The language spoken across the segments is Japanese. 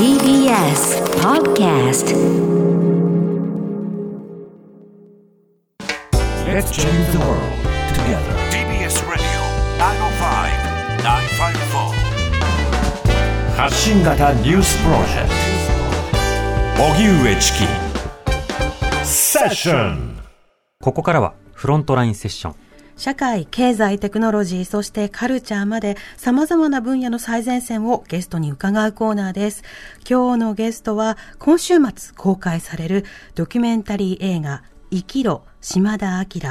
TBS Podcast Let's change the world together. TBS Radio 905-954発信型ニュースプロジェクト荻上チキセッションここからはフロントラインセッション。社会、経済、テクノロジー、そしてカルチャーまで様々な分野の最前線をゲストに伺うコーナーです。今日のゲストは今週末公開されるドキュメンタリー映画生きろ島田明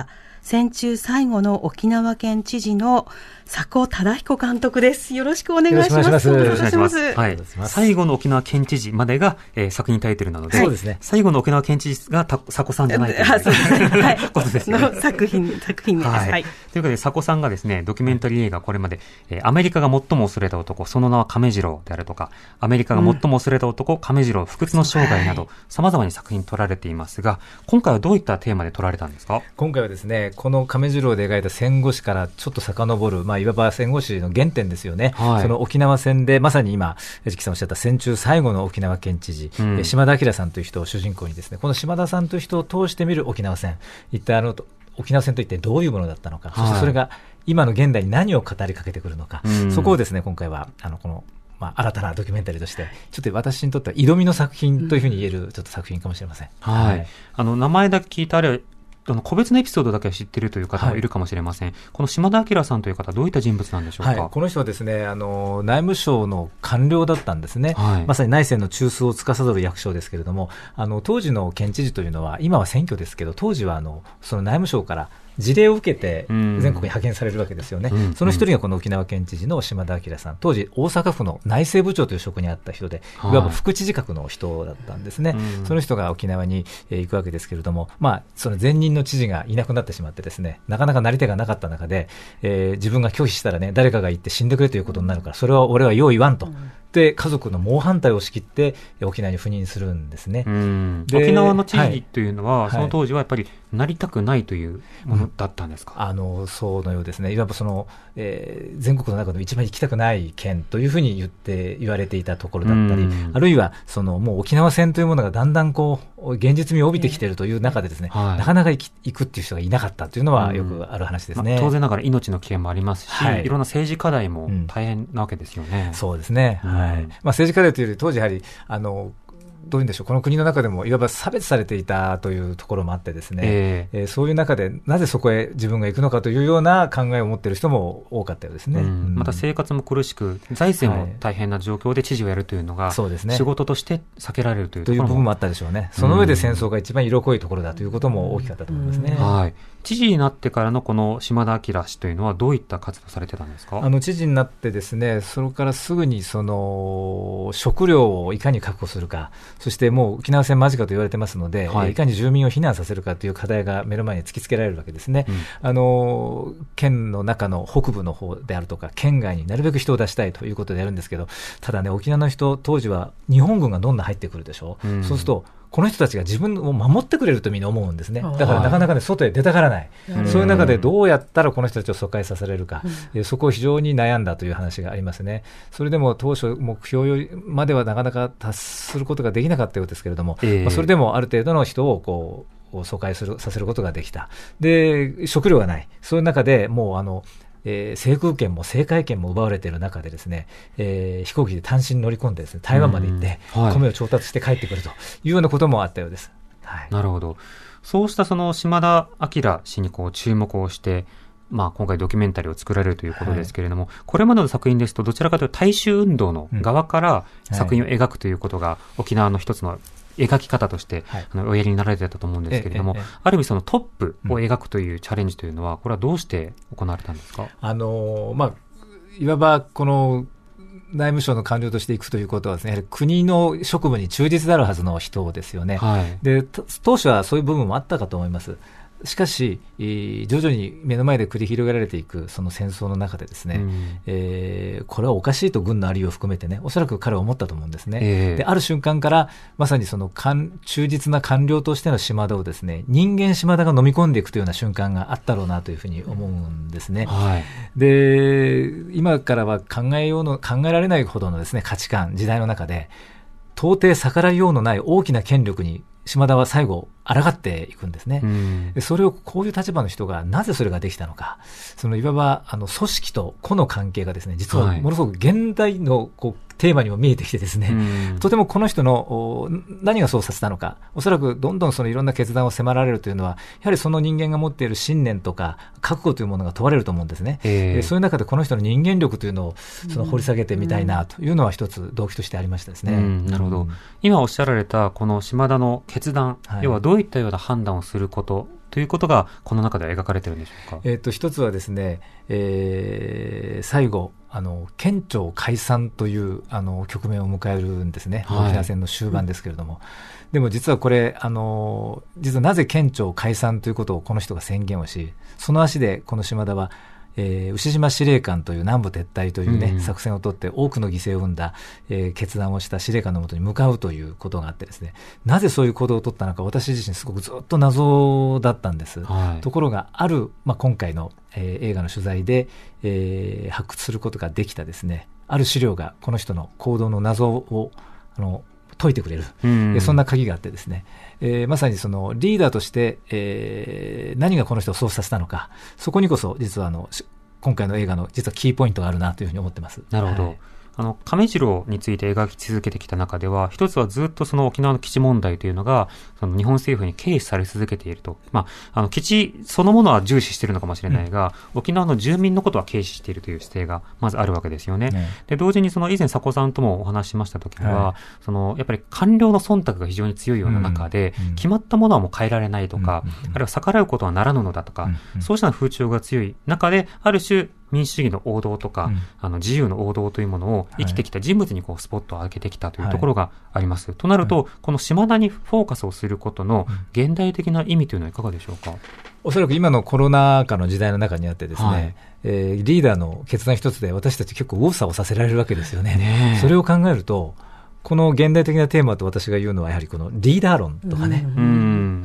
戦中最後の沖縄県知事の佐古忠彦監督です。よろしくお願いします。よろしくお願いしますはい。最後の沖縄県知事までが、えー作品タイトルなので、そうですね最後の沖縄県知事がた佐古さんじゃないというあそうですね。はい。ことですね。の作品、作品名です。はい。はい。ということで、佐古さんがですね、ドキュメンタリー映画、これまで、えーアメリカが最も恐れた男、その名は亀次郎であるとか、アメリカが最も恐れた男、亀次郎不屈の生涯など、様々に作品撮られていますが、今回はどういったテーマで撮られたんですか？今回はですね、この亀次郎で描いた戦後史からちょっと遡る、まあ、いわば戦後史の原点ですよね。はい。その沖縄戦で、まさに今、江木さんおっしゃった戦中最後の沖縄県知事、うん。え島田明さんという人を主人公にですね、この島田さんという人を通して見る沖縄戦、一体あの、沖縄戦と一体どういうものだったのか、そしてそれが今の現代に何を語りかけてくるのか、うん。そこをですね、今回は、あの、この、まあ、新たなドキュメンタリーとして、ちょっと私にとっては挑みの作品というふうに言える、ちょっと作品かもしれません。はい。あの、名前だけ聞いたあれ、あの個別のエピソードだけは知っているという方もい。るかもしれません。この島田明さんという方、どういった人物なんでしょうか、はい、この人はですねあの内務省の官僚だったんですね、はい。まさに内政の中枢を司る役所ですけれども、あの当時の県知事というのは、今は選挙ですけど、当時はあのその内務省から事例を受けてうん。全国に派遣されるわけですよね、うん。その一人がこの沖縄県知事の島田明さん、当時、大阪府の内政部長という職にあった人で、はい。いわば副知事格の人だったんですね、うん。その人が沖縄にえー行くわけですけれども、まあ、その前任の知事がいなくなってしまってですね、なかなかなり手がなかった中で、えー自分が拒否したらね、誰かが行って死んでくれということになるから、それは俺は用意言わんと。で、家族の猛反対を仕切って、えー沖縄に赴任するんですね。沖縄の知事はいというのは、はい。その当時はやっぱりなりたくないというものだったんですか、あのそうのようですね、いわばその、えー全国の中でも一番行きたくない県というふうに言って言われていたところだったりうん、あるいはそのもう沖縄戦というものがだんだんこう現実味を帯びてきているという中で、ですね、はい。なかなか行き行くっていう人がいなかったというのはうん。よくある話ですね。まあ当然ながら命の危険もありますし、はい。い、ろんな政治課題もうん。大変なわけですよね。そうですね、うんはい。まあ、政治家でというより、当時やはりあのどういうんでしょう、この国の中でもいわば差別されていたというところもあって、ですね、ええ。ーそういう中で、なぜそこへ自分が行くのかというような考えを持っている人も多かったようですね。うん。うん。また生活も苦しく、財政もはい。大変な状況で知事をやるというのが、そうですね。仕事として避けられるというという部分もあったでしょうね。その上で戦争が一番色濃いところだということも大きかったと思いますね。はい。知事になってからのこの島田明氏というのはどういった活動されてたんですか？あの知事になってですね、それからすぐにその食料をいかに確保するか、そしてもう沖縄戦間近と言われてますので、はい。い、かに住民を避難させるかという課題が目の前に突きつけられるわけですね。うん。あの県の中の北部の方であるとか、県外になるべく人を出したいということでやるんですけど、ただね、沖縄の人、当時は日本軍がどんどん入ってくるでしょ、うん。そうすると、この人たちが自分を守ってくれるとみんな思うんですね、だからはいなかなかね、外へ出たがらない、うん。そういう中でどうやったらこの人たちを疎開させられるか、えーそこを非常に悩んだという話がありますね、それでも当初、目標よりまではなかなか達することができなかったようですけれども、ええ。まあそれでもある程度の人をこう疎開するさせることができた、で食料がない、そういう中でもうあの、えー制空権も政界権も奪われている中でですね、えー飛行機で単身乗り込んでですね台湾まで行って、米を調達して帰ってくるというようなこともあったようです。はい。なるほど。そうしたその島田明氏にこう注目をして、まあ今回ドキュメンタリーを作られるということですけれども、これまでの作品ですとどちらかというと大衆運動の側からうん作品を描くということが沖縄の一つの描き方として、はいあのおやりになられてたと思うんですけれども、ある意味そのトップを描くというチャレンジというのは、これはどうして行われたんですか、あのーまあ、いわばこの内務省の官僚としていくということはですね、やはり国の職務に忠実であるはずの人ですよね。はい。で、と当初はそういう部分もあったかと思います。しかし、徐々に目の前で繰り広げられていくその戦争の中でですね、うん、えー、これはおかしいと軍のありを含めてね、おそらく彼は思ったと思うんですね。えー、である瞬間から、まさにその忠実な官僚としての島田をですね、人間島田が飲み込んでいくというような瞬間があったろうなというふうに思うんですね。はい、で、今からは考えようの、考えられないほどのですね、価値観、時代の中で、到底逆らいようのない大きな権力に島田は最後、抗っていくんですね、うん、それをこういう立場の人がなぜそれができたのか、そのいわばあの組織と個の関係がですね、実はものすごく現代のこうテーマにも見えてきてですね、うん、とてもこの人の何がそうさせたのか、おそらくどんどんそのいろんな決断を迫られるというのは、やはりその人間が持っている信念とか覚悟というものが問われると思うんですね。えー、そういう中でこの人の人間力というのをその掘り下げてみたいなというのは一つ動機としてありましたですね。うん、なるほど。今おっしゃられたこの島田の決断、はい、要はどういったような判断をすることということが、この中では描かれてるんでしょうか？えっ、と、一つはですね、えー、最後、あの、県庁解散という、あの、局面を迎えるんですね。沖縄戦の終盤ですけれども。はい、でも実はこれ、あの、実はなぜ県庁解散ということをこの人が宣言をし、その足でこの島田は、えー、牛島司令官という南部撤退というね、うん、作戦を取って多くの犠牲を生んだ、えー、決断をした司令官のもとに向かうということがあってですね、なぜそういう行動を取ったのか私自身すごくずっと謎だったんです。はい、ところが、ある、まあ、今回の、えー、映画の取材で、えー、発掘することができたですね、ある資料がこの人の行動の謎を、あの、解いてくれる、うん、そんな鍵があってですね、えー、まさにそのリーダーとして、えー、何がこの人をそうさせたのか、そこにこそ実はあの今回の映画の実はキーポイントがあるなというふうに思ってます。なるほど。はいあの、亀次郎について描き続けてきた中では、一つはずっとその沖縄の基地問題というのが、その日本政府に軽視され続けていると。まあ、あの、基地そのものは重視しているのかもしれないが、うん、沖縄の住民のことは軽視しているという姿勢が、まずあるわけですよね。ね。で、同時にその以前、佐古さんともお話しましたときには、はい、その、やっぱり官僚の忖度が非常に強いような中で、うん、決まったものはもう変えられないとか、うん、あるいは逆らうことはならぬのだとか、そうした風潮が強い中で、ある種、民主主義の王道とか、うん、あの自由の王道というものを生きてきた人物にこうスポットを当ててきたというところがあります。はい、となると、はい、この島田にフォーカスをすることの現代的な意味というのはいかがでしょうか？おそらく今のコロナ禍の時代の中にあってですね、はい、えー、リーダーの決断一つで私たち結構右往左往させられるわけですよね。ねそれを考えると、この現代的なテーマと私が言うのはやはりこのリーダー論とかね、うん、そ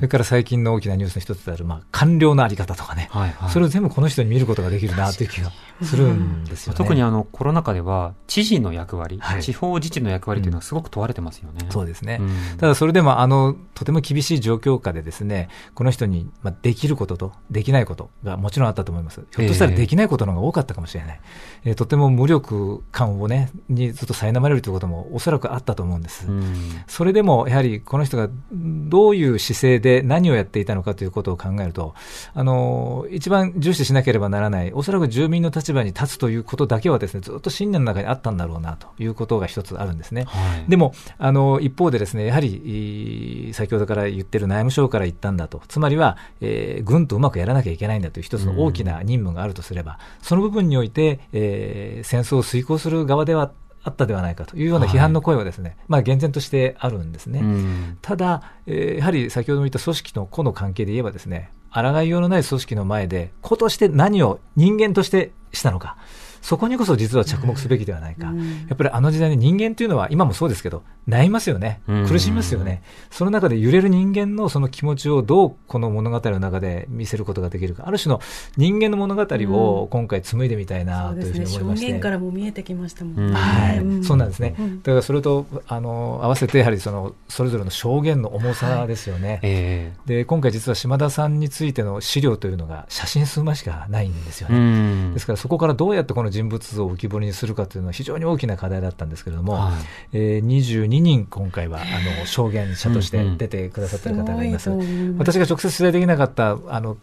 れから最近の大きなニュースの一つである、まあ、官僚のあり方とかね、はいはい、それを全部この人に見ることができるなという気がするんですよね。特にあのコロナ禍では、知事の役割、はい、地方自治の役割というのはすごく問われてますよね。うん、そうですね。うん、ただそれでも、あの、とても厳しい状況下でですね、この人に、まあ、できることとできないことがもちろんあったと思います。ひょっとしたらできないことの方が多かったかもしれない。えー、とても無力感をね、にずっと苛まれるということもおそらくあったと思うんです。うん、それでも、やはりこの人がどういう姿勢で何をやっていたのかということを考えると、あの、一番重視しなければならない、おそらく住民の立場に立つということだけはですね、ずっと信念の中にあったんだろうなということが一つあるんですね。はい、でも、あの、一方でですね、やはり、先ほどから言ってる内務省から言ったんだと。つまりは、えー、軍とうまくやらなきゃいけないんだという一つの大きな任務があるとすれば、うん、その部分において、えー、戦争を遂行する側ではあったではないかというような批判の声はですね、はい、まあ厳然としてあるんですね。うん、ただ、えー、やはり先ほども言った組織の個の関係で言えばですね、抗いようのない組織の前で、個として何を人間としてしたのか。そこにこそ実は着目すべきではないか、うん、やっぱりあの時代に人間というのは、今もそうですけど、悩みますよね、苦しみますよね、その中で揺れる人間のその気持ちをどうこの物語の中で見せることができるか、ある種の人間の物語を今回紡いでみたいなというふうに思いまして、うんね、からも見えてきましたもんね。はい、そうなんですね。だからそれとあの合わせてやはりそのそれぞれの証言の重さですよね。はいえ。ー、で今回実は島田さんについての資料というのが写真数枚しかないんですよね。ですからそこからどうやってこの人物像を浮き彫りにするかというのは非常に大きな課題だったんですけれども、はい、えー、22人今回はあの証言者として出てくださっている方がいます。うんうん、私が直接取材できなかったあの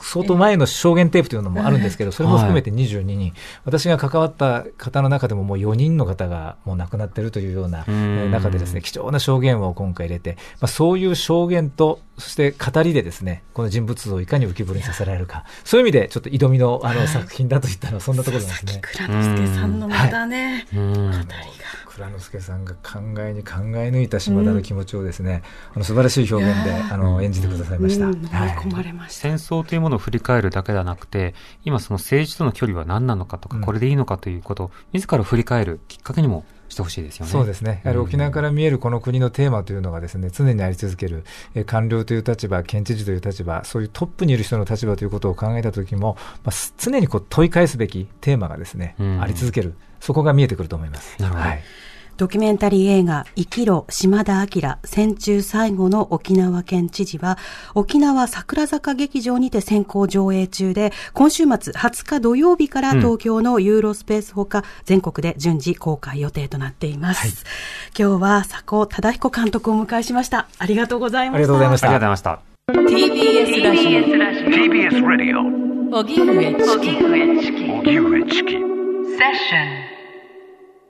相当前の証言テープというのもあるんですけど、それも含めて22人、はい、私が関わった方の中でももう4人の方がもう亡くなっているというような中でですね、貴重な証言を今回入れて、まあ、そういう証言と、そして語りでですね、この人物像をいかに浮き彫りにさせられるか、そういう意味でちょっと挑みのあの作品だといったのはそんなところなんですね。倉之助さんのまたね、はい、語りが。蔵之介さんが考えに考え抜いた島田の気持ちをですね、あの素晴らしい表現であの演じてくださいました。うん、はい。込まれました。戦争というものを振り返るだけではなくて、今その政治との距離は何なのかとか、うんこれでいいのかということを、自ら振り返るきっかけにもしてほしいですよね。そうですね。やはり沖縄から見えるこの国のテーマというのがですね、常にあり続ける、えー官僚という立場、県知事という立場、そういうトップにいる人の立場ということを考えたときも、まあ、す常にこう問い返すべきテーマがですね、うんあり続ける。そこが見えてくると思います。なるほどはい。ドキュメンタリー映画、生きろ、島田明、戦中最後の沖縄県知事は、沖縄桜坂劇場にて先行上映中で、今週末20日土曜日から東京のユーロスペースほか、全国で順次公開予定となっています。今日は佐古忠彦監督をお迎えしました。ありがとうございました。ありがとうございましありがとうたございました。TBS ラジ TBS Radio オ。荻上チキ荻上チキセッション